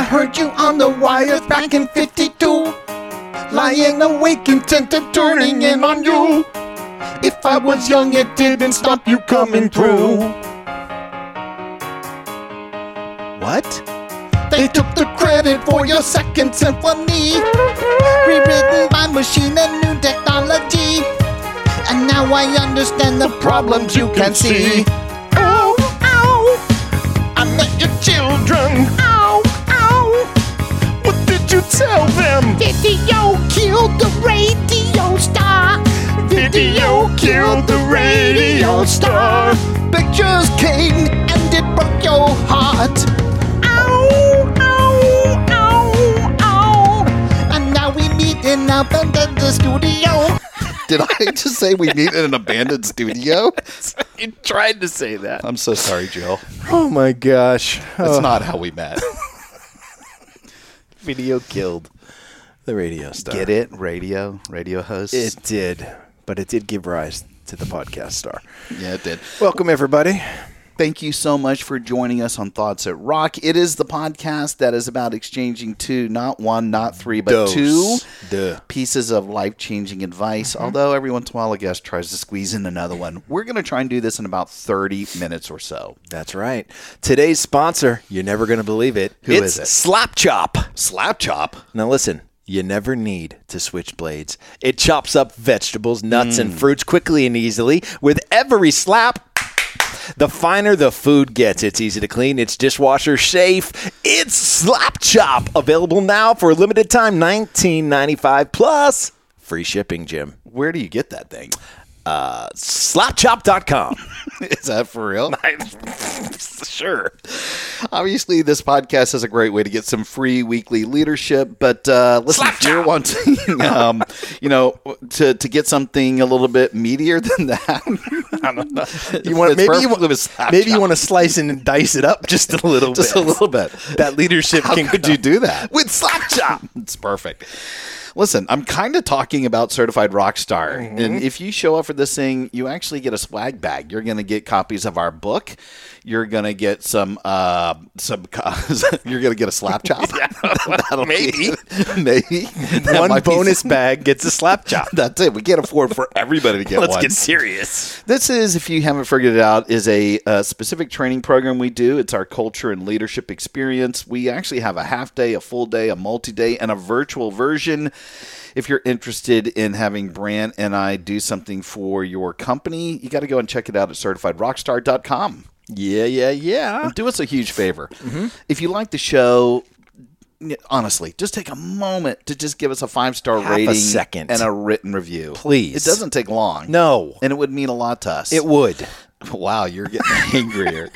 I heard you on the wires back in 52. Lying awake, intent of turning in on you. If I was young, it didn't stop you coming through. What? They took the credit for your second symphony. Rewritten by machine and new technology. And now I understand the problems you can see. Tell them? Video killed the radio star. Video killed the radio star. Pictures came and it broke your heart. Ow, ow, ow, ow. And now we meet in our the studio. Did I just say we meet in an abandoned studio? You tried to say that. I'm so sorry, Jill. Oh my gosh. That's oh. not how we met. Video killed. The radio star. Get it? Radio, radio host. It did, but it did give rise to the podcast star. yeah, it did. Welcome, everybody. Thank you so much for joining us on Thoughts That Rock. It is the podcast that is about exchanging two, not one, not three, but Dose. two Duh. pieces of life changing advice. Mm-hmm. Although every once in a while a guest tries to squeeze in another one. We're going to try and do this in about 30 minutes or so. That's right. Today's sponsor, you're never going to believe it. Who it's is it? Slap Chop. Slap chop. Now listen, you never need to switch blades. It chops up vegetables, nuts, and mm. fruits quickly and easily with every slap. The finer the food gets, it's easy to clean, it's dishwasher safe. It's Slap Chop, available now for a limited time, 19.95 plus free shipping, Jim. Where do you get that thing? Uh, slapchop.com. Is that for real? sure. Obviously, this podcast is a great way to get some free weekly leadership. But uh, listen, if you're wanting, um, you know, to, to get something a little bit meatier than that, I don't know. You want maybe you want maybe you want to slice in and dice it up just a little just bit. a little bit. That leadership How can could you do that? with slap chop. It's perfect. Listen, I'm kind of talking about certified rock star, Mm-hmm. and if you show up for this thing, you actually get a swag bag. You're going to get copies of our book. You're going to get some uh, some. You're going to get a slap chop. That'll maybe. be, maybe One bonus bag gets a slap chop. That's it. We can't afford for everybody to get one. Let's get serious. This is, if you haven't figured it out, is a, uh specific training program we do. It's our culture and leadership experience. We actually have a half day, a full day, a multi day, and a virtual version. If you're interested in having Brant and I do something for your company, you got to go and check it out at certifiedrockstar.com. Yeah, yeah, yeah. And do us a huge favor. Mm-hmm. If you like the show, honestly, just take a moment to just give us a five star Half a second. and a written review. Please. It doesn't take long. No. And it would mean a lot to us. It would. Wow, you're getting angrier.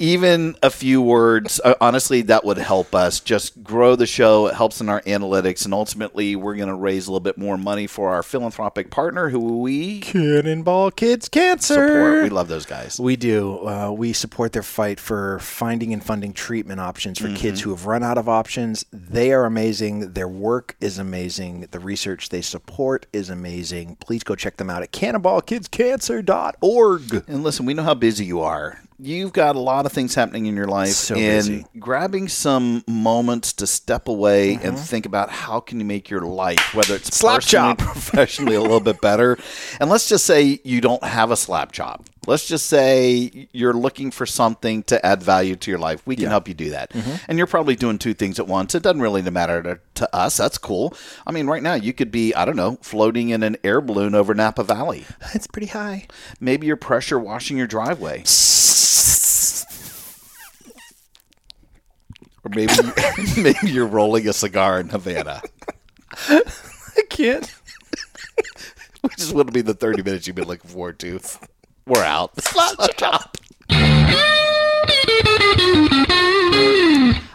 Even a few words, uh, honestly, that would help us just grow the show. It helps in our analytics, and ultimately, we're going to raise a little bit more money for our philanthropic partner, who we Cannonball Kids Cancer. support. We love those guys. We do. Uh, we support their fight for finding and funding treatment options for kids who have run out of options. They are amazing. Their work is amazing. The research they support is amazing. Please go check them out at cannonballkidscancer.org. And listen, we know how busy you are. You've got a lot of things happening in your life, So and busy. grabbing some moments to step away and mm-hmm. think about how can you make your life, whether it's Slap personally, professionally, a little bit better. And let's just say you don't have a slap chop. Let's just say you're looking for something to add value to your life. We can help you do that. Mm-hmm. And you're probably doing two things at once. It doesn't really matter to, to us. That's cool. I mean, right now you could be, I don't know, floating in an air balloon over Napa Valley. It's pretty high. Maybe you're pressure washing your driveway. Or maybe maybe you're rolling a cigar in Havana. I can't. Which is going to be the 30 minutes you've been looking forward to. We're out.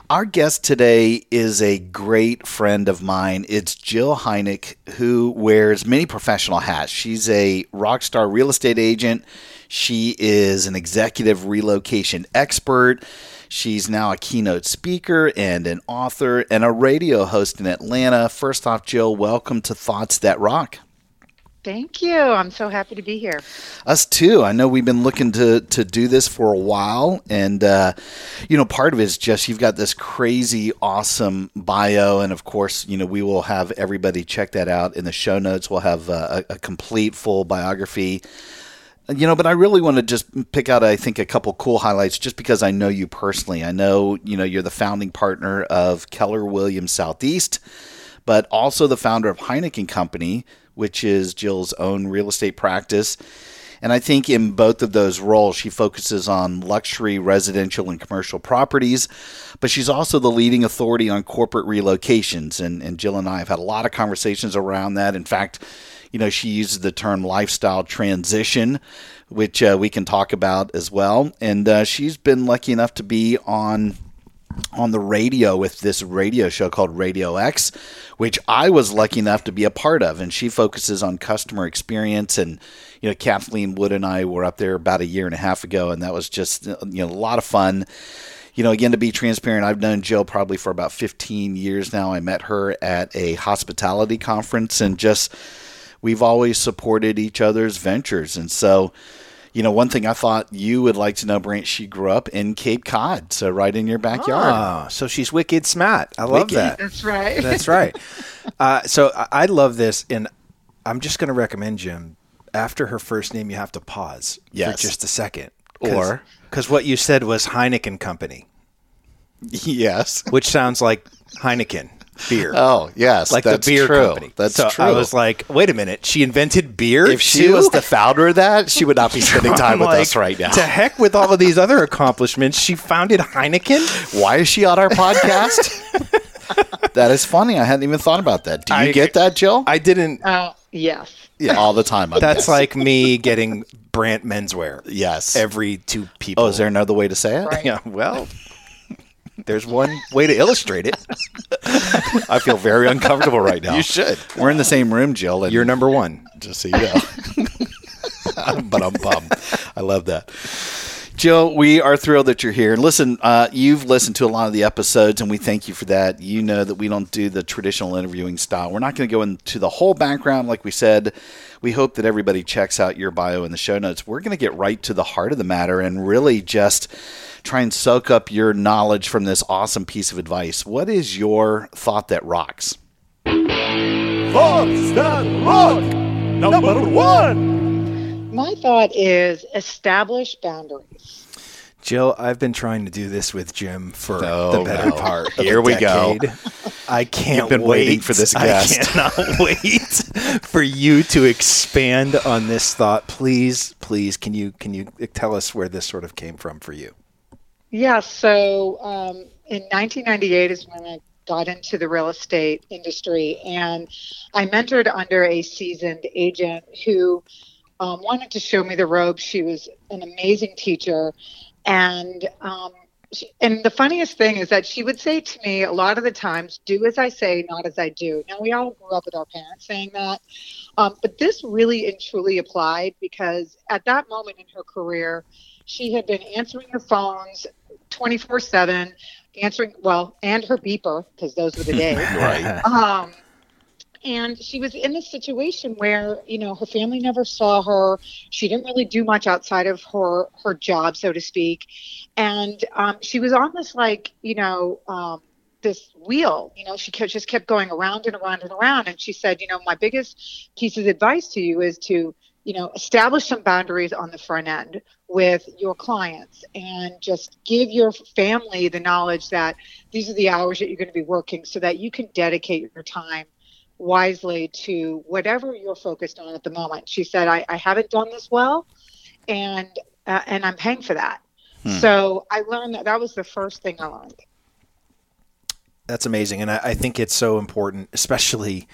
Our guest today is a great friend of mine. It's Jill Heineck, who wears many professional hats. She's a rock star real estate agent. She is an executive relocation expert. She's now a keynote speaker and an author and a radio host in Atlanta. First off, Jill, welcome to Thoughts That Rock. Thank you. I'm so happy to be here. Us too. I know we've been looking to to do this for a while, and uh, you know, part of it is just you've got this crazy, awesome bio, and of course, you know, we will have everybody check that out in the show notes. We'll have uh, a, a complete full biography. You know, but I really want to just pick out, I think, a couple cool highlights just because I know you personally. I know, you know, you're the founding partner of Keller Williams Southeast, but also the founder of Heineken Company, which is Jill's own real estate practice. And I think in both of those roles, she focuses on luxury residential and commercial properties, but she's also the leading authority on corporate relocations. And, and Jill and I have had a lot of conversations around that. In fact, you know, she uses the term lifestyle transition, which uh, we can talk about as well. And uh, she's been lucky enough to be on on the radio with this radio show called Radio X, which I was lucky enough to be a part of. And she focuses on customer experience. And, you know, Kathleen Wood and I were up there about a year and a half ago, and that was just, you know, a lot of fun. You know, again, to be transparent, I've known Jill probably for about 15 years now. I met her at a hospitality conference and just, we've always supported each other's ventures. And so, you know, one thing I thought you would like to know, Brant, she grew up in Cape Cod, so right in your backyard. Ah, so she's wicked smart. I love Wicked. that. That's right. That's right. Uh, so I, I love this, and I'm just going to recommend Jim. After her first name, you have to pause Yes. for just a second, Or- because what you said was Heineken Company, Yes. which sounds like Heineken beer. Oh, yes. like that's the beer true. company. That's so true. I was like, wait a minute, she invented beer. if she too? was the founder of that, she would not be spending time I'm with like, us right now. To heck with all of these other accomplishments, she founded Heineken. Why is she on our podcast? that is funny. I hadn't even thought about that. Do you I- get that, Jill? I didn't. Oh, yes. yeah, all the time. I'm That's guessing. like me getting Brant menswear. yes. Every two people. oh, is there another way to say it? Right. Yeah. Well, there's one way to illustrate it. I feel very uncomfortable right now. You should. We're in the same room, Jill. And You're number one. just so you know. but I'm bummed. I love that. Jill, we are thrilled that you're here. And listen, uh, you've listened to a lot of the episodes, and we thank you for that. You know that we don't do the traditional interviewing style. We're not going to go into the whole background, like we said. We hope that everybody checks out your bio in the show notes. We're going to get right to the heart of the matter and really just try and soak up your knowledge from this awesome piece of advice. What is your thought that rocks? Thoughts that rock. Number one. My thought is establish boundaries. Jill, I've been trying to do this with Jim for Oh, the better no. part. Of Here a we go. I can't You've been wait waiting for this I cannot wait for you to expand on this thought. Please, please, can you can you tell us where this sort of came from for you? Yeah, so um, in 1998 is when I got into the real estate industry, and I mentored under a seasoned agent who um, wanted to show me the ropes. She was an amazing teacher, and um, she, and the funniest thing is that she would say to me a lot of the times, "Do as I say, not as I do." Now we all grew up with our parents saying that, um, but this really and truly applied because at that moment in her career, she had been answering the phones 24 7 answering well and her beeper because those were the days. Right. um, and she was in this situation where you know her family never saw her. She didn't really do much outside of her her job so to speak. And um, she was on this like you know um, this wheel you know she kept, just kept going around and around and around. And she said you know my biggest piece of advice to you is to you know establish some boundaries on the front end with your clients and just give your family the knowledge that these are the hours that you're going to be working so that you can dedicate your time wisely to whatever you're focused on at the moment. She said, I, I haven't done this well and uh, and I'm paying for that. So I learned that that was the first thing I learned. That's amazing, and I, I think it's so important, especially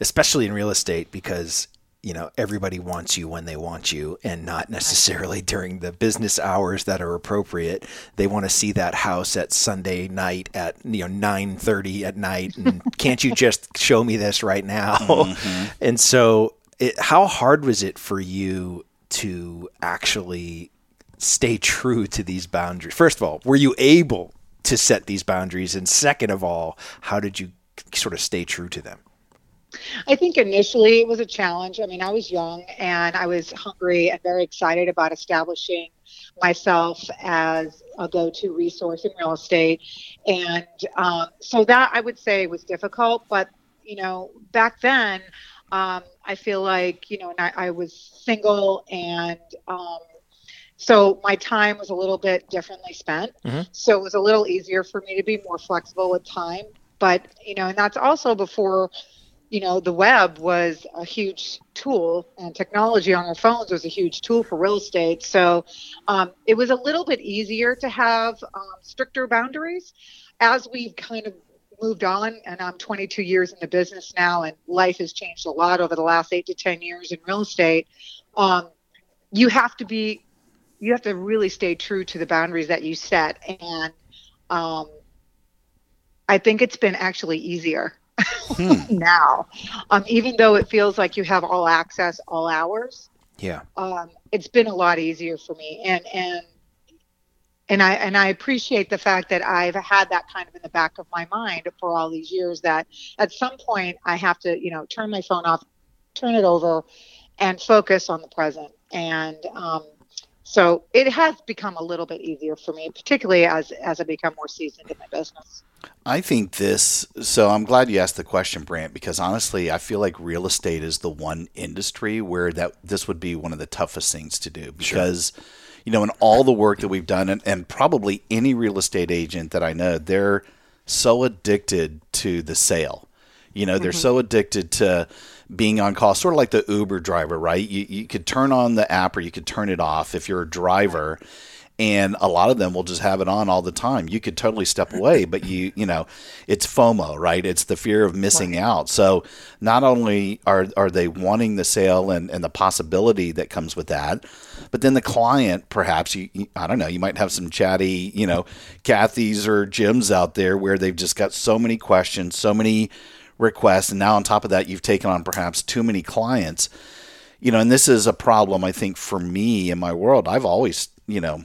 especially in real estate, because you know everybody wants you when they want you and not necessarily during the business hours that are appropriate. They want to see that house at sunday night at you know 9.30 at night and can't you just show me this right now? Mm-hmm. and so it, how hard was it for you to actually stay true to these boundaries? First of all were you able to set these boundaries? And second of all how did you sort of stay true to them I think initially it was a challenge. I mean, I was young and I was hungry and very excited about establishing myself as a go to resource in real estate. And um, so that I would say was difficult. But, you know, back then, um, I feel like, you know, and I, I was single and, um, so my time was a little bit differently spent. So it was a little easier for me to be more flexible with time. But, you know, and that's also before you know, the web was a huge tool and technology on our phones was a huge tool for real estate. So um, it was a little bit easier to have um, stricter boundaries as we've kind of moved on. And I'm 22 years in the business now, and life has changed a lot over the last eight to 10 years in real estate. Um, you have to be, you have to really stay true to the boundaries that you set. And um, I think it's been actually easier now. Um, even though it feels like you have all access all hours, yeah um, it's been a lot easier for me. And and and I and I appreciate the fact that I've had that kind of in the back of my mind for all these years. That at some point I have to, you know, turn my phone off, turn it over, and focus on the present. And um, so it has become a little bit easier for me, particularly as as I become more seasoned in my business. I think this. So I'm glad you asked the question, Brant, because honestly, I feel like real estate is the one industry where that this would be one of the toughest things to do because. You know, in all the work that we've done, and, and probably any real estate agent that I know, they're so addicted to the sale. You know, they're mm-hmm. so addicted to being on call, sort of like the Uber driver, right? You, you could turn on the app or you could turn it off if you're a driver. And a lot of them will just have it on all the time. You could totally step away, but you, you know, it's FOMO, right? It's the fear of missing out. So not only are, are they wanting the sale and, and the possibility that comes with that, but then the client, perhaps you, you- I don't know, you might have some chatty, you know, Kathy's or Jim's out there where they've just got so many questions, so many requests, and now on top of that, you've taken on perhaps too many clients. You know, and this is a problem I think for me in my world. I've always, you know,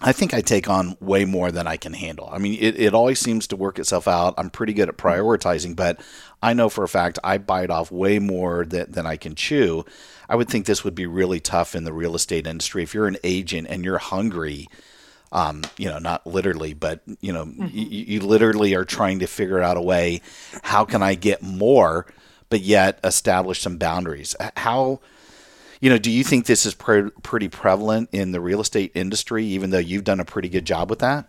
I think I take on way more than I can handle. I mean, it, it always seems to work itself out. I'm pretty good at prioritizing, but I know for a fact I bite off way more than, than I can chew. I would think this would be really tough in the real estate industry. If you're an agent and you're hungry, um, you know, not literally, but you know, y you, you literally are trying to figure out a way. How can I get more, but yet establish some boundaries? How, you know, do you think this is pre- pretty prevalent in the real estate industry? Even though you've done a pretty good job with that.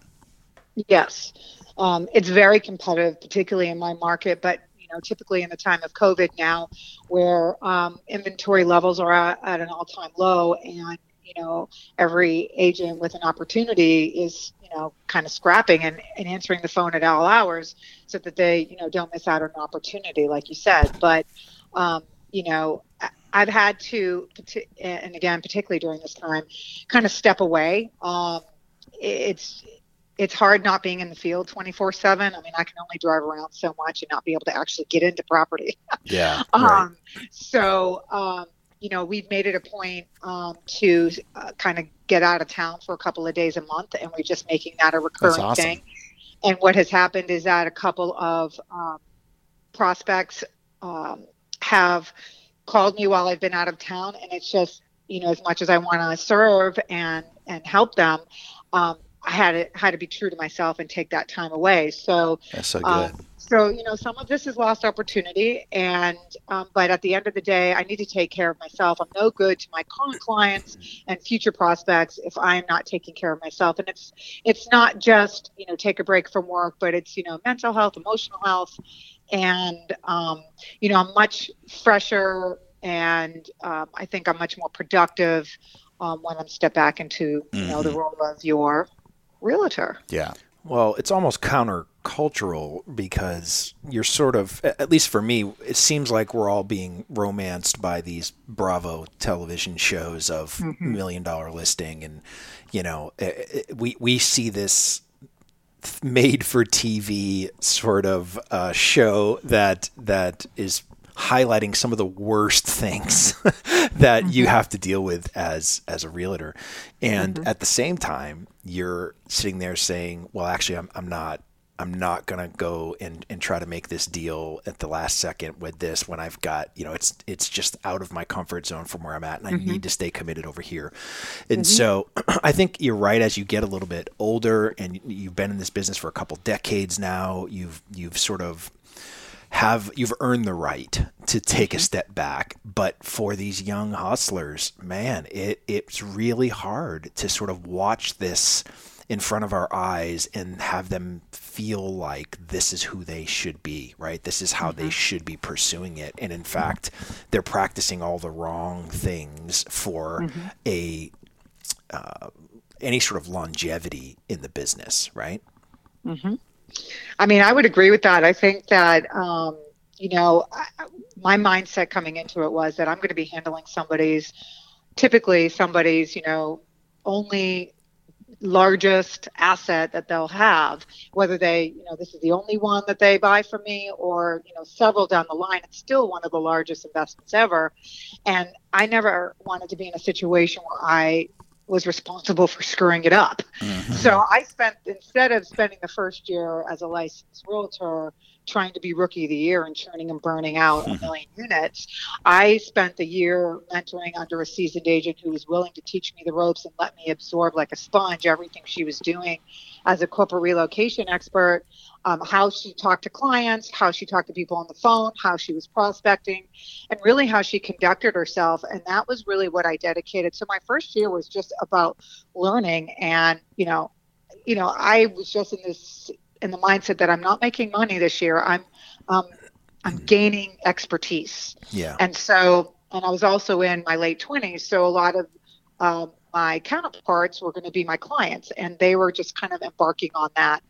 Yes, um, it's very competitive, particularly in my market. But you know, typically in the time of COVID now, where um, inventory levels are at, at an all-time low, and you know, every agent with an opportunity is you know kind of scrapping and, and answering the phone at all hours, so that they you know don't miss out on an opportunity, like you said. But um, you know. I've had to, and again, particularly during this time, kind of step away. Um, it's it's hard not being in the field 24 7 i mean i can only drive around so much and not be able to actually get into property Yeah. um, so um, you know we've made it a point um, to uh, kind of get out of town for a couple of days a month and we're just making that a recurring awesome. thing and what has happened is that a couple of um, prospects um, have called me while i've been out of town and it's just you know as much as i want to serve and and help them um, I had to had to be true to myself and take that time away. So, That's so good. So you know, some of this is lost opportunity, and um, but at the end of the day, I need to take care of myself. I'm no good to my current clients and future prospects if I am not taking care of myself. And it's it's not just you know take a break from work, but it's you know mental health, emotional health, and um, you know I'm much fresher, and um, I think I'm much more productive um, when I'm step back into you know the role of your realtor. yeah. Well, it's almost cultural because you're sort of, at least for me, it seems like we're all being romanced by these Bravo television shows of million dollar listing, and you know, eh, eh, we we see this made for TV sort of uh, show that that is highlighting some of the worst things that you have to deal with as as a realtor. And at the same time you're sitting there saying well actually I'm, I'm not I'm not gonna go and, and try to make this deal at the last second with this when I've got you know it's it's just out of my comfort zone from where I'm at and I mm-hmm. need to stay committed over here. And so I think you're right as you get a little bit older and you've been in this business for a couple decades now, you've you've sort of have you've earned the right to take a mm-hmm. step back. But for these young hustlers man it it's really hard to sort of watch this in front of our eyes and have them feel like this is who they should be right? This is how they should be pursuing it. And in fact they're practicing all the wrong things for a uh, any sort of longevity in the business right? I mean, I would agree with that. I think that, um, you know, I, my mindset coming into it was that I'm going to be handling somebody's, typically somebody's, you know, only largest asset that they'll have, whether they, you know, this is the only one that they buy from me or, you know, several down the line. It's still one of the largest investments ever. And I never wanted to be in a situation where I was responsible for screwing it up. Mm-hmm. So I spent instead of spending the first year as a licensed realtor trying to be rookie of the year and churning and burning out a million units, I spent the year mentoring under a seasoned agent who was willing to teach me the ropes and let me absorb like a sponge everything she was doing as a corporate relocation expert. Um, how she talked to clients, how she talked to people on the phone, how she was prospecting, and really how she conducted herself. And that was really what I dedicated. So my first year was just about learning. And you know, you know, I was just in this in the mindset that I'm not making money this year. I'm um, I'm gaining expertise. yeah And so, and I was also in my late 20s. So a lot of um, my counterparts were going to be my clients, and they were just kind of embarking on that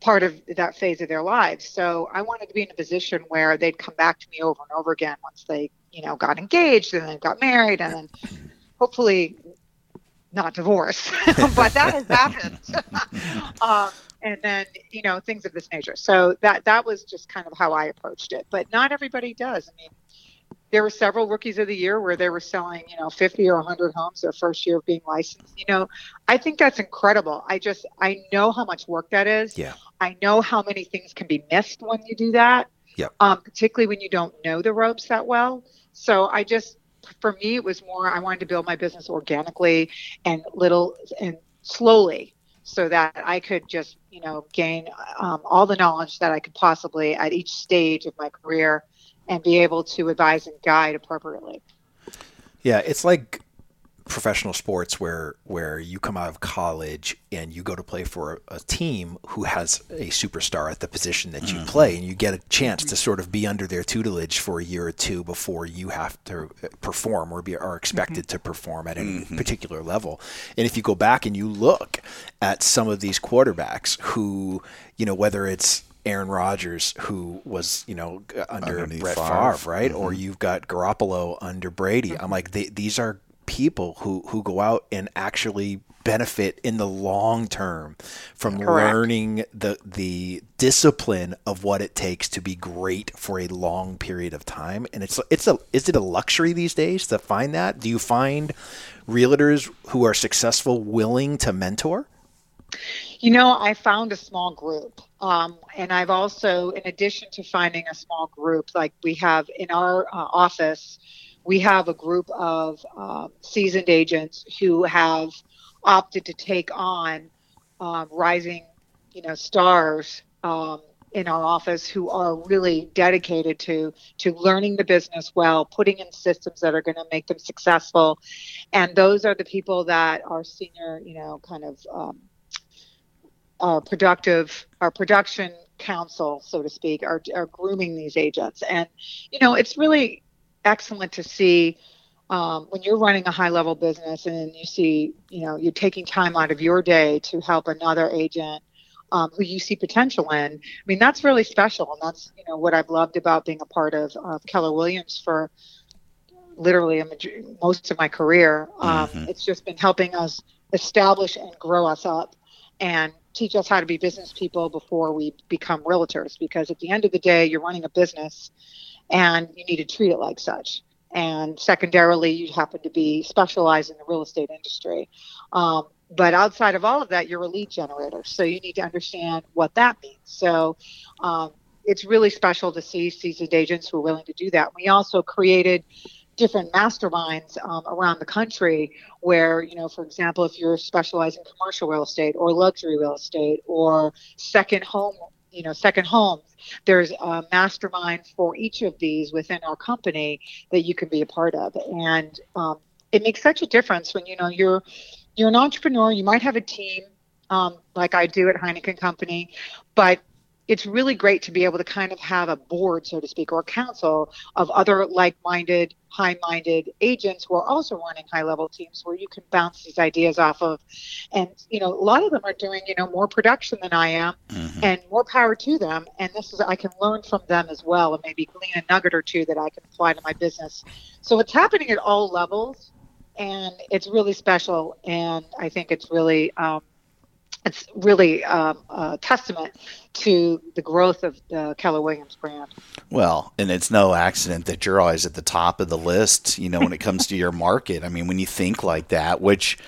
part of that phase of their lives. So I wanted to be in a position where they'd come back to me over and over again once they, you know, got engaged and then got married and then hopefully not divorced, but that has happened. um, and then you know things of this nature. So that that was just kind of how I approached it. But not everybody does. I mean, there were several rookies of the year where they were selling you know 50 or 100 homes their first year of being licensed. You know, I think that's incredible. I just I know how much work that is. Yeah. I know how many things can be missed when you do that. Yep. Um, particularly when you don't know the ropes that well. So I just for me it was more I wanted to build my business organically and little and slowly so that I could just, you know, gain um, all the knowledge that I could possibly at each stage of my career and be able to advise and guide appropriately. Yeah, it's like professional sports where where you come out of college and you go to play for a, a team who has a superstar at the position that you mm-hmm. play and you get a chance to sort of be under their tutelage for a year or two before you have to perform or be are expected mm-hmm. to perform at any mm-hmm. particular level. And if you go back and you look at some of these quarterbacks who, you know, whether it's Aaron Rodgers, who was, you know, under Underneath Brett Favre. Favre, right? Or you've got Garoppolo under Brady. I'm like, they, these are people who who go out and actually benefit in the long term from Correct. learning the the discipline of what it takes to be great for a long period of time and it's it's a is it a luxury these days to find that do you find realtors who are successful willing to mentor You know, I found a small group. Um, and I've also, in addition to finding a small group, like we have in our uh, office, we have a group of um, seasoned agents who have opted to take on um, rising, you know, stars um, in our office who are really dedicated to to learning the business well, putting in systems that are going to make them successful, and those are the people that our senior, you know, kind of um, our productive our production council so to speak are, are grooming these agents. And you know it's really excellent to see um, when you're running a high level business and you see you know you're taking time out of your day to help another agent um, who you see potential in. I mean, that's really special, and that's you know what I've loved about being a part of, of Keller Williams for literally a most of my career. Um, It's just been helping us establish and grow us up, and teach us how to be business people before we become realtors. Because at the end of the day, you're running a business, and you need to treat it like such. And secondarily, you happen to be specialized in the real estate industry. Um, but outside of all of that, you're a lead generator. So you need to understand what that means. So um, it's really special to see seasoned agents who are willing to do that. We also created different masterminds um, around the country where, you know, for example, if you're specializing in commercial real estate or luxury real estate or second home, you know, second homes, there's a mastermind for each of these within our company that you can be a part of. And um, it makes such a difference when, you know, you're, you're an entrepreneur, you might have a team um, like I do at Heineken Company, but it's really great to be able to kind of have a board, so to speak, or a council of other like-minded, high-minded agents who are also running high-level teams where you can bounce these ideas off of. And you know, a lot of them are doing you know more production than I am, and more power to them. And this is I can learn from them as well, and maybe glean a nugget or two that I can apply to my business. So it's happening at all levels, and it's really special. And I think it's really. Um, it's really um, a testament to the growth of the Keller Williams brand. Well, and it's no accident that you're always at the top of the list, you know, when it comes to your market. I mean, when you think like that, which,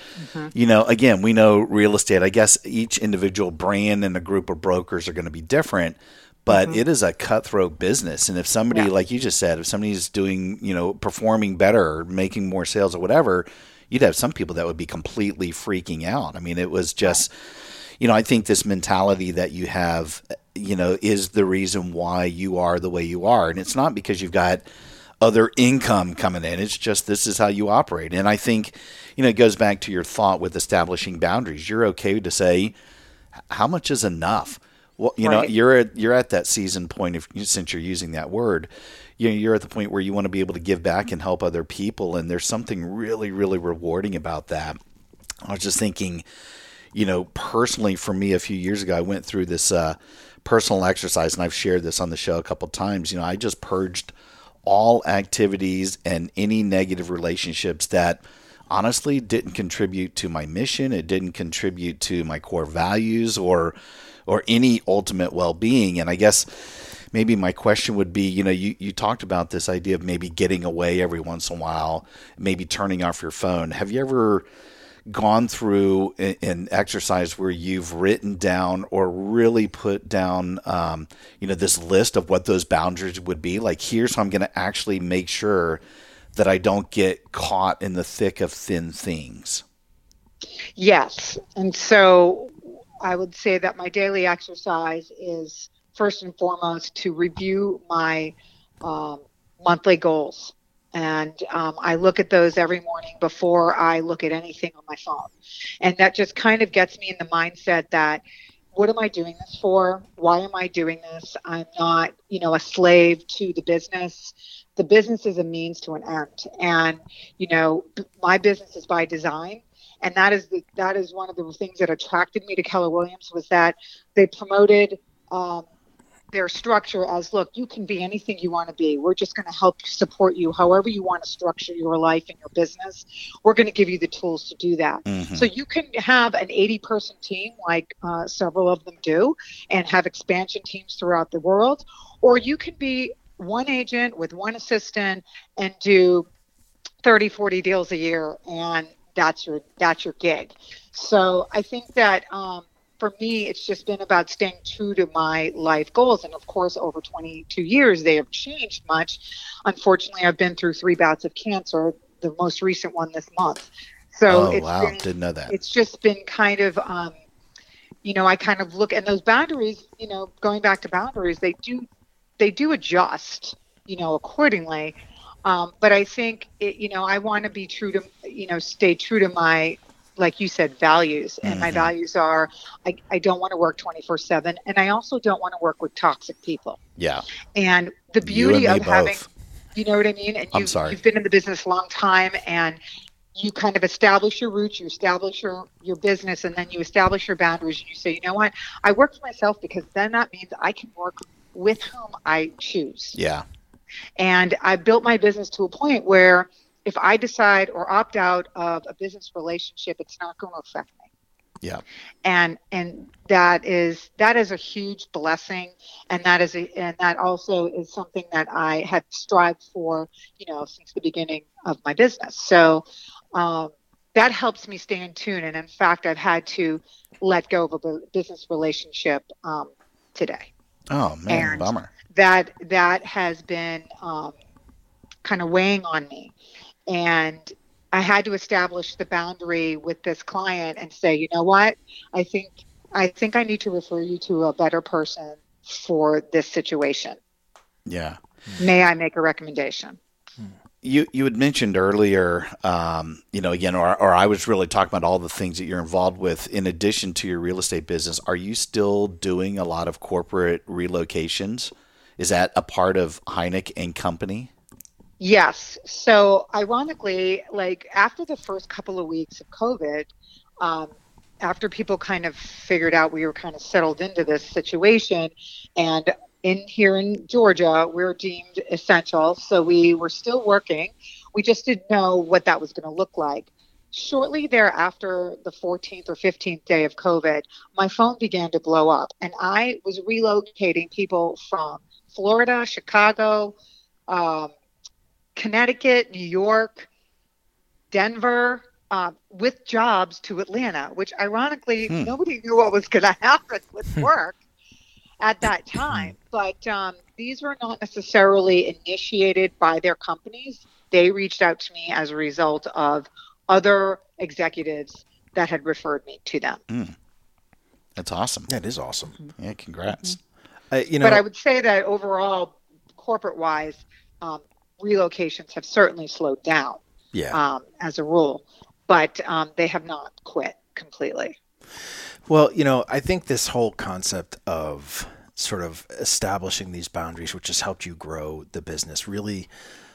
you know, again, we know real estate, I guess each individual brand and a group of brokers are going to be different, but it is a cutthroat business. And if somebody, Yeah. like you just said, if somebody's doing, you know, performing better or making more sales or whatever, you'd have some people that would be completely freaking out. I mean, it was just, you know, I think this mentality that you have, you know, is the reason why you are the way you are. And it's not because you've got other income coming in. It's just this is how you operate. And I think, you know, it goes back to your thought with establishing boundaries. You're okay to say, how much is enough? Well, you know, you're at you're at that season point if since you're using that word, you know, you're at the point where you want to be able to give back and help other people, and there's something really, really rewarding about that. I was just thinking, you know, personally for me, a few years ago, I went through this uh, personal exercise, and I've shared this on the show a couple times. You know, I just purged all activities and any negative relationships that honestly didn't contribute to my mission. It didn't contribute to my core values or or any ultimate well-being. And I guess maybe my question would be, you know, you, you talked about this idea of maybe getting away every once in a while, maybe turning off your phone. Have you ever gone through an exercise where you've written down or really put down, um, you know, this list of what those boundaries would be? Like, here's how I'm going to actually make sure that I don't get caught in the thick of thin things. Yes. And so I would say that my daily exercise is first and foremost to review my um, monthly goals. And um, I look at those every morning before I look at anything on my phone. And that just kind of gets me in the mindset that what am I doing this for? Why am I doing this? I'm not, you know, a slave to the business. The business is a means to an end. And, you know, my business is by design and that is the, that is one of the things that attracted me to Keller Williams was that they promoted um, their structure as look you can be anything you want to be. We're just going to help support you however you want to structure your life and your business. We're going to give you the tools to do that. So you can have an 80 person team like uh, several of them do and have expansion teams throughout the world or you can be one agent with one assistant and do 30 40 deals a year and that's your that's your gig. So i think that um, for me it's just been about staying true to my life goals. And of course over 22 years they have changed much. Unfortunately i've been through three bouts of cancer the most recent one this month. So oh, it's wow. been, Didn't know that. it's just been kind of um, you know i kind of look and those boundaries you know going back to boundaries they do they do adjust you know accordingly um, but i think it, you know i want to be true to you know stay true to my like you said values and my values are i, I don't want to work 24 7 and i also don't want to work with toxic people Yeah. and the You and beauty me of having you know what I mean? And I'm you've, sorry. you've been in the business a long time and you kind of establish your roots, you establish your, your business, and then you establish your boundaries. And you say, you know what, I work for myself because then that means I can work with whom I choose. Yeah. And I built my business to a point where if I decide or opt out of a business relationship, it's not going to affect me. Yeah. And and that is that is a huge blessing, and that is a, and that also is something that I have strived for, you know, since the beginning of my business. So um, that helps me stay in tune. And in fact, I've had to let go of a business relationship um, today Oh man, And- bummer. That that has been um, kind of weighing on me and i had to establish the boundary with this client and say you know what i think i think i need to refer you to a better person for this situation Yeah. may i make a recommendation You you had mentioned earlier, um, you know, again, or, or I was really talking about all the things that you're involved with in addition to your real estate business. Are you still doing a lot of corporate relocations? Is that a part of Heineck and Company? Yes. So ironically, like after the first couple of weeks of COVID, um, after people kind of figured out we were kind of settled into this situation, and in here in Georgia, we're deemed essential, so we were still working. We just didn't know what that was going to look like. Shortly thereafter, the 14th or 15th day of COVID, my phone began to blow up, and I was relocating people from Florida, Chicago, um, Connecticut, New York, Denver, uh, with jobs to Atlanta, which ironically Hmm. nobody knew what was going to happen with work at that time. But um, these were not necessarily initiated by their companies. They reached out to me as a result of other executives that had referred me to them. That's awesome. That is awesome. Yeah, congrats. Uh, you know, but I would say that overall, corporate wise, um, relocations have certainly slowed down yeah. um, as a rule, but um, they have not quit completely. Well, you know, I think this whole concept of sort of establishing these boundaries, which has helped you grow the business, really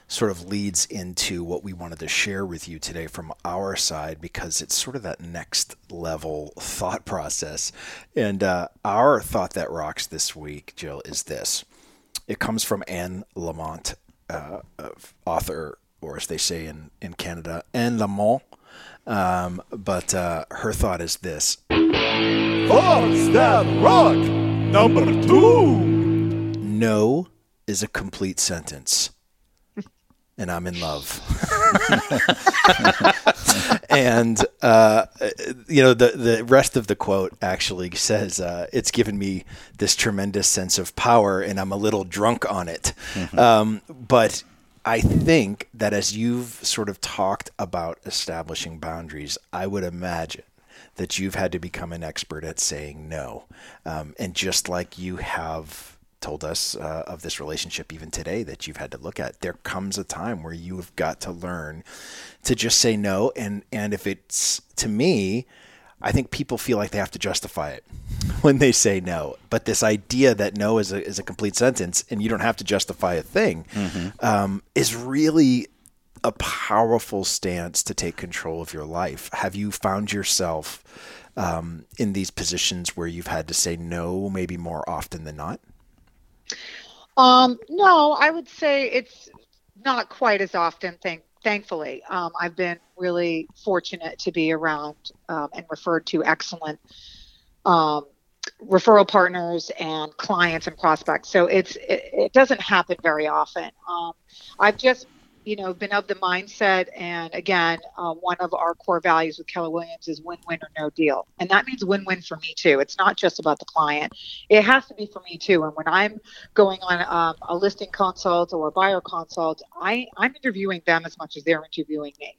sort of leads into what we wanted to share with you today from our side because it's sort of that next level thought process. And uh, our thought that rocks this week, Jill, is this. It comes from Anne Lamott, uh, author, or as they say in, in Canada, Anne Lamont. Um, but uh, her thought is this Thoughts that rock. Number two. No is a complete sentence. And I'm in love. and, uh, you know, the, the rest of the quote actually says, uh, it's given me this tremendous sense of power and I'm a little drunk on it. Um, but I think that as you've sort of talked about establishing boundaries, I would imagine that you've had to become an expert at saying no. Um, and just like you have told us uh, of this relationship even today that you've had to look at, there comes a time where you have got to learn to just say no. And, and if it's to me, I think people feel like they have to justify it when they say no. But this idea that no is a, is a complete sentence and you don't have to justify a thing um, is really a powerful stance to take control of your life. Have you found yourself um, in these positions where you've had to say no, maybe more often than not? Um, no, I would say it's not quite as often. Thank, thankfully, um, I've been really fortunate to be around um, and referred to excellent um, referral partners and clients and prospects. So it's it, it doesn't happen very often. Um, I've just you know been of the mindset, and again, uh, one of our core values with Keller Williams is win-win or no deal, and that means win-win for me too. It's not just about the client; it has to be for me too. And when I'm going on um, a listing consult or a buyer consult, I I'm interviewing them as much as they're interviewing me.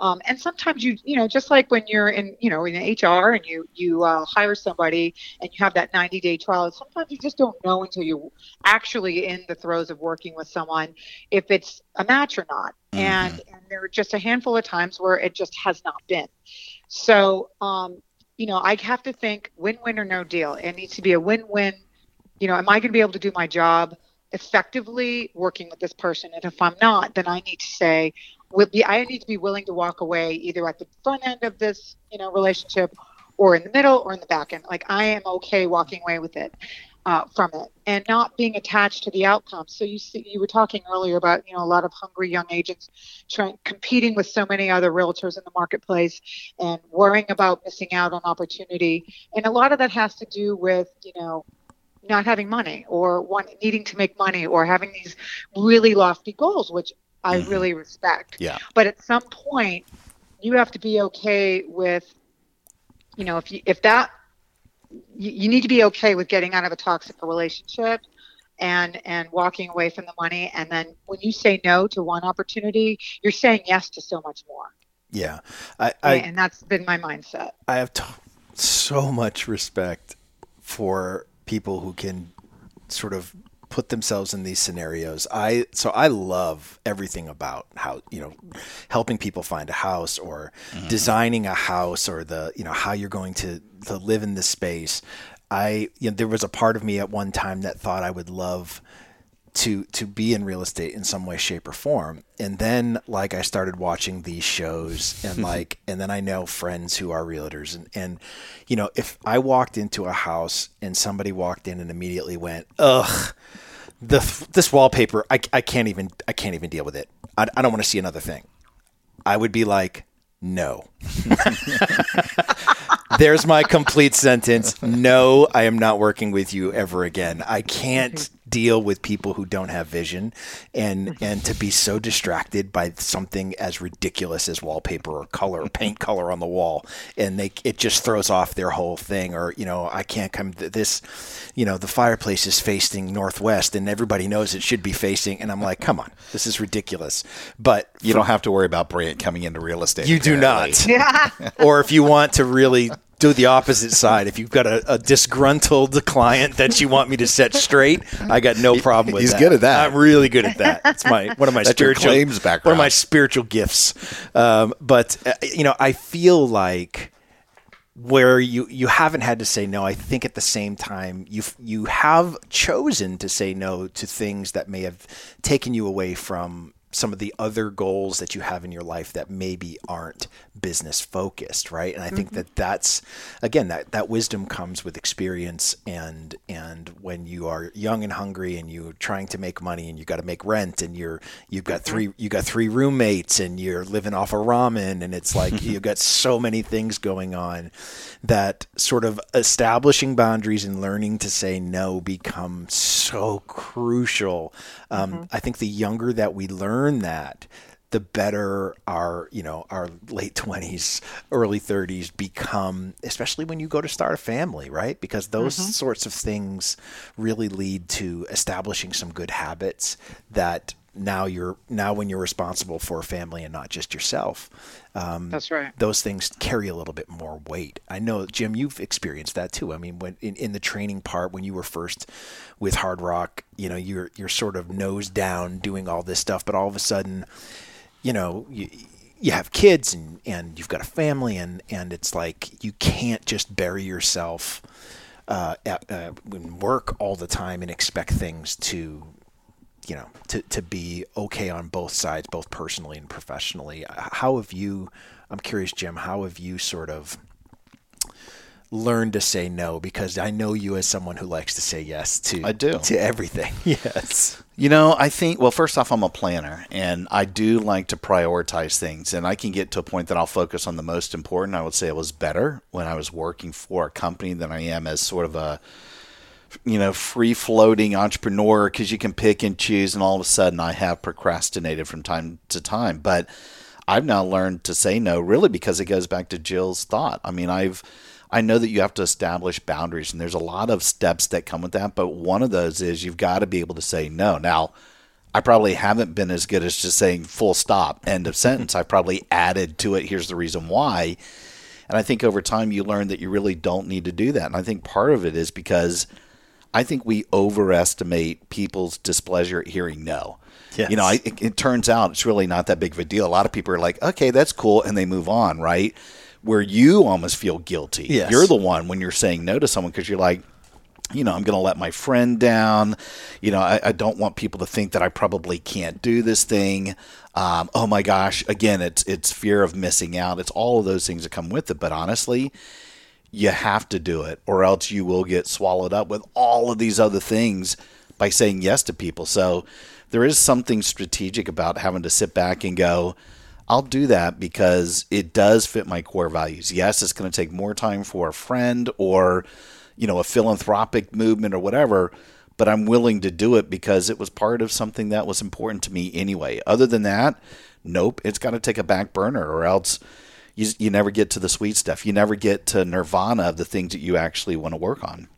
Um, and sometimes you you know just like when you're in you know in HR and you you uh, hire somebody and you have that 90 day trial, sometimes you just don't know until you're actually in the throes of working with someone if it's a match or not. And and there are just a handful of times where it just has not been. So um, you know I have to think win-win or no deal. It needs to be a win-win. You know, am I going to be able to do my job? effectively working with this person and if i'm not then i need to say will be I need to be willing to walk away either at the front end of this, you know, relationship or in the middle or in the back end. Like I am okay walking away with it. Uh, from it and not being attached to the outcome. So you see, you were talking earlier about you know a lot of hungry young agents trying competing with so many other realtors in the marketplace and worrying about missing out on opportunity. And a lot of that has to do with you know not having money or one needing to make money or having these really lofty goals, which I really respect. Yeah. But at some point, you have to be okay with, you know, if you if that you, you need to be okay with getting out of a toxic relationship and and walking away from the money. And then when you say no to one opportunity you're saying yes to so much more. Yeah, I, I and that's been my mindset. I have t- so much respect for people who can sort of put themselves in these scenarios. I so I love everything about how you know helping people find a house or mm-hmm. designing a house or the you know how you're going to to live in this space. I you know there was a part of me at one time that thought I would love to to be in real estate in some way shape or form. And then like i started watching these shows and like and then i know friends who are realtors. And and you know if i walked into a house and somebody walked in and immediately went ugh the this wallpaper i, I can't even i can't even deal with it. I, I don't want to see another thing. I would be like no. There's my complete sentence. No, I am not working with you ever again. I can't deal with people who don't have vision and mm-hmm. and to be so distracted by something as ridiculous as wallpaper or color or paint color on the wall and they it just throws off their whole thing or you know I can't come to this you know the fireplace is facing northwest and everybody knows it should be facing and I'm like come on this is ridiculous but You don't have to worry about Brant coming into real estate. you do apparently. not. or if you want to really do the opposite side, if you've got a, a disgruntled client that you want me to set straight, I got no problem with he's that. good at that. I'm really good at that. It's my one of my spiritual claims One of my spiritual gifts. Um, but uh, you know, I feel like where you you haven't had to say no i think at the same time you you have chosen to say no to things that may have taken you away from some of the other goals that you have in your life that maybe aren't business focused right and i think that mm-hmm. that's again that that wisdom comes with experience and and when you are young and hungry and you're trying to make money and you got to make rent and you're you've got mm-hmm. three you got three roommates and you're living off of ramen and it's like you've got so many things going on that sort of establishing boundaries and learning to say no become so crucial. Um, I think the younger that we learn that, the better our you know our late 20s early 30s become especially when you go to start a family right? Because those sorts of things really lead to establishing some good habits that now you're now when you're responsible for a family and not just yourself um, That's right. those things carry a little bit more weight. I know, Jim, you've experienced that too. I mean, when in, in the training part, when you were first with Hard Rock, you know, you're you're sort of nose down doing all this stuff, but all of a sudden, you know, you, you have kids and, and you've got a family and, and it's like you can't just bury yourself uh, at, uh, in work all the time and expect things to you know to, to be okay on both sides both personally and professionally how have you i'm curious jim how have you sort of learned to say no because i know you as someone who likes to say yes to I do. to everything yes You know, I think, well, first off, I'm a planner and I do like to prioritize things. And I can get to a point that I'll focus on the most important. I would say it was better when I was working for a company than I am as sort of a, you know, free floating entrepreneur because you can pick and choose. And all of a sudden, I have procrastinated from time to time. But I've now learned to say no, really, because it goes back to Jill's thought. I mean, I've, I know that you have to establish boundaries, and there's a lot of steps that come with that. But one of those is you've got to be able to say no. Now, I probably haven't been as good as just saying full stop, end of sentence. I probably added to it. Here's the reason why. And I think over time you learn that you really don't need to do that. And I think part of it is because I think we overestimate people's displeasure at hearing no. Yes. You know, I, it, it turns out it's really not that big of a deal. A lot of people are like, okay, that's cool, and they move on, right? Where you almost feel guilty. Yes. You're the one when you're saying no to someone because you're like, you know, I'm going to let my friend down. You know, I, I, don't want people to think that I probably can't do this thing. Um, oh my gosh! Again, it's it's fear of missing out. It's all of those things that come with it. But honestly, you have to do it, or else you will get swallowed up with all of these other things by saying yes to people. So there is something strategic about having to sit back and go. I'll do that because it does fit my core values. Yes, it's going to take more time for a friend or you know, a philanthropic movement or whatever, but I'm willing to do it because it was part of something that was important to me anyway. Other than that, nope, it's got to take a back burner or else you, you never get to the sweet stuff. You never get to nirvana of the things that you actually want to work on.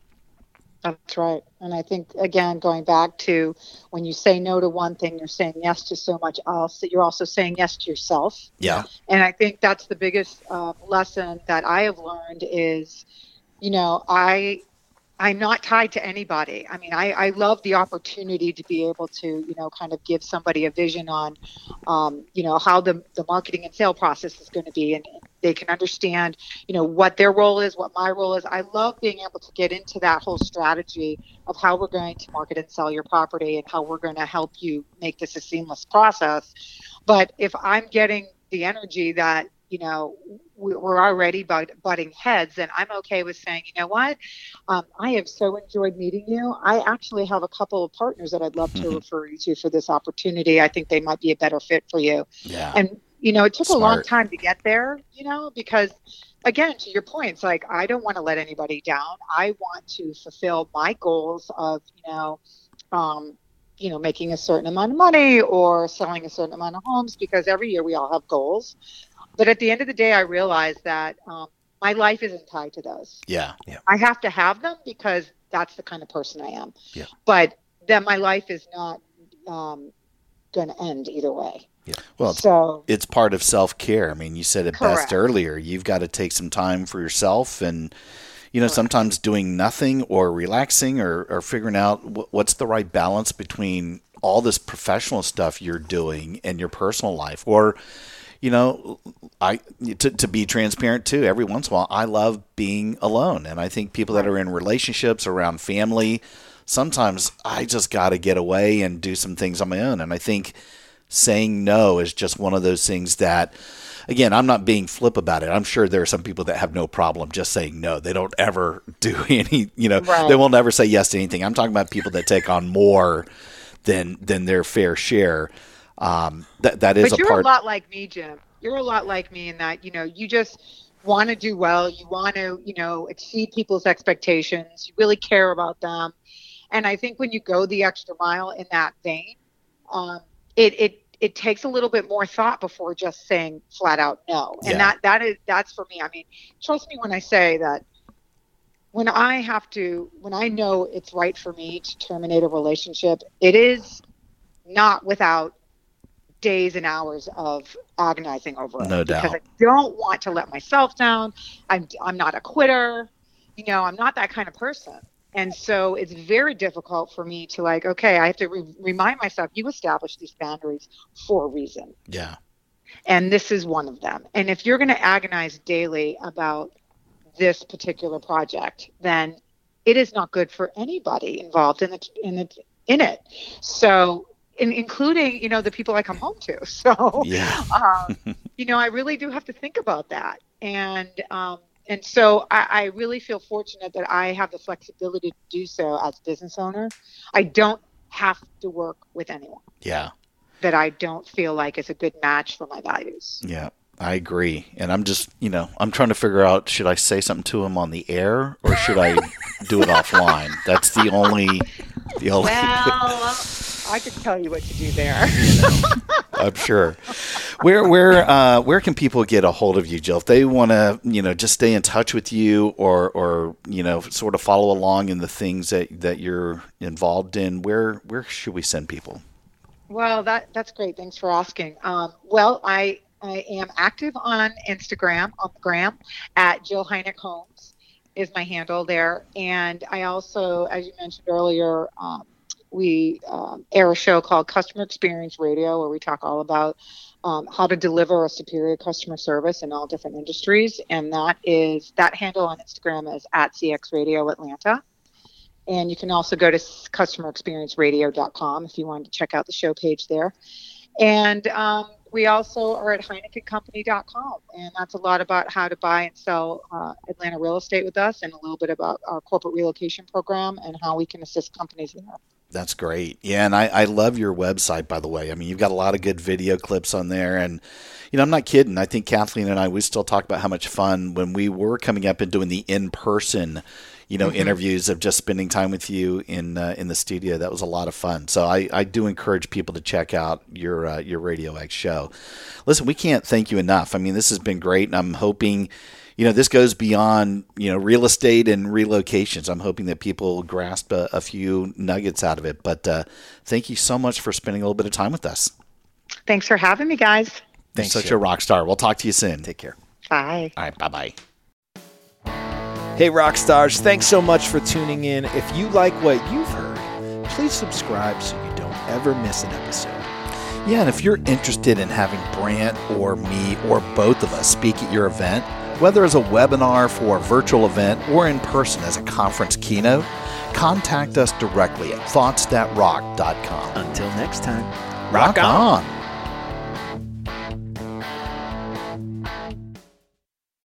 That's right. And I think, again, going back to when you say no to one thing, you're saying yes to so much else that you're also saying yes to yourself. Yeah. And I think that's the biggest uh, lesson that I have learned is you know, I I'm not tied to anybody. I mean, I, I love the opportunity to be able to, you know, kind of give somebody a vision on, um, you know, how the, the marketing and sale process is going to be. And they can understand, you know, what their role is, what my role is. I love being able to get into that whole strategy of how we're going to market and sell your property and how we're going to help you make this a seamless process. But if I'm getting the energy that you know we're already butting heads and i'm okay with saying you know what? Um, i have so enjoyed meeting you. I actually have a couple of partners that i'd love to mm-hmm. refer you to for this opportunity. I think they might be a better fit for you. Yeah. And you know it took Smart. a long time to get there you know because again to your point it's like i don't want to let anybody down. I want to fulfill my goals of you know um, you know making a certain amount of money or selling a certain amount of homes because every year we all have goals but at the end of the day, I realized that um, my life isn't tied to those. Yeah, yeah. I have to have them because that's the kind of person I am. Yeah. But then my life is not um, going to end either way. Yeah. Well, it's, so it's part of self care. I mean, you said it correct. best earlier. You've got to take some time for yourself and you know, sometimes doing nothing or relaxing or, or figuring out what's the right balance between all this professional stuff you're doing and your personal life or you know, I to, to be transparent too. Every once in a while, I love being alone, and I think people that are in relationships around family, sometimes I just got to get away and do some things on my own. And I think saying no is just one of those things that. Again, I'm not being flip about it. I'm sure there are some people that have no problem just saying no. They don't ever do any, you know, right. they will never say yes to anything. I'm talking about people that take on more than than their fair share um, that that is but a you're part. a lot like me, Jim. You're a lot like me in that you know you just want to do well. You want to you know exceed people's expectations. You really care about them, and I think when you go the extra mile in that vein, um, it it it takes a little bit more thought before just saying flat out no. And Yeah. that that is that's for me. I mean, trust me when I say that when I have to when I know it's right for me to terminate a relationship, it is not without days and hours of agonizing over it. No because doubt. I don't want to let myself down. I'm I'm not a quitter. You know, I'm not that kind of person. And so it's very difficult for me to like, okay, I have to re- remind myself you established these boundaries for a reason. Yeah. And this is one of them. And if you're going to agonize daily about this particular project, then it is not good for anybody involved in it in it in it. So in, including you know the people I come home to. So Yeah. um, you know I really do have to think about that, and um, and so I, I really feel fortunate that I have the flexibility to do so as a business owner. I don't have to work with anyone Yeah. that I don't feel like is a good match for my values. Yeah. I agree. And I'm just, you know, I'm trying to figure out should I say something to him on the air or should I do it offline? That's the only the only Well, I could tell you what to do there. I'm sure. Where where uh, where can people get a hold of you, Jill? If they want to, you know, just stay in touch with you, or or you know, sort of follow along in the things that that you're involved in. Where where should we send people? Well, that that's great. Thanks for asking. Um, well, I I am active on Instagram on the gram at Jill Heineck Homes is my handle there, and I also, as you mentioned earlier, um, we um, air a show called Customer Experience Radio where we talk all about um, how to deliver a superior customer service in all different industries, and that is that handle on Instagram is at CX Radio Atlanta and you can also go to customerexperienceradio.com if you wanted to check out the show page there. And um, we also are at HeineckandCompany.com, and that's a lot about how to buy and sell uh, Atlanta real estate with us, and a little bit about our corporate relocation program and how we can assist companies there. That's great. Yeah, and I, I love your website, by the way. I mean, you've got a lot of good video clips on there. And, you know, I'm not kidding. I think Kathleen and I, we still talk about how much fun when we were coming up and doing the in person, you know, mm-hmm. interviews of just spending time with you in uh, in the studio. That was a lot of fun. So I, I do encourage people to check out your uh, your Radio X show. Listen, we can't thank you enough. I mean, this has been great, and I'm hoping you know, this goes beyond, you know, real estate and relocations. I'm hoping that people grasp a, a few nuggets out of it. But uh, thank you so much for spending a little bit of time with us. Thanks for having me, guys. Thanks, such a rock star. We'll talk to you soon. Take care. Bye. All right. Bye bye. Hey, rock stars. Thanks so much for tuning in. If you like what you've heard, please subscribe so you don't ever miss an episode. Yeah, and if you're interested in having Brant or me or both of us speak at your event, whether as a webinar for a virtual event or in person as a conference keynote, contact us directly at thoughtsthatrock.com. Until next time, rock, rock on. on.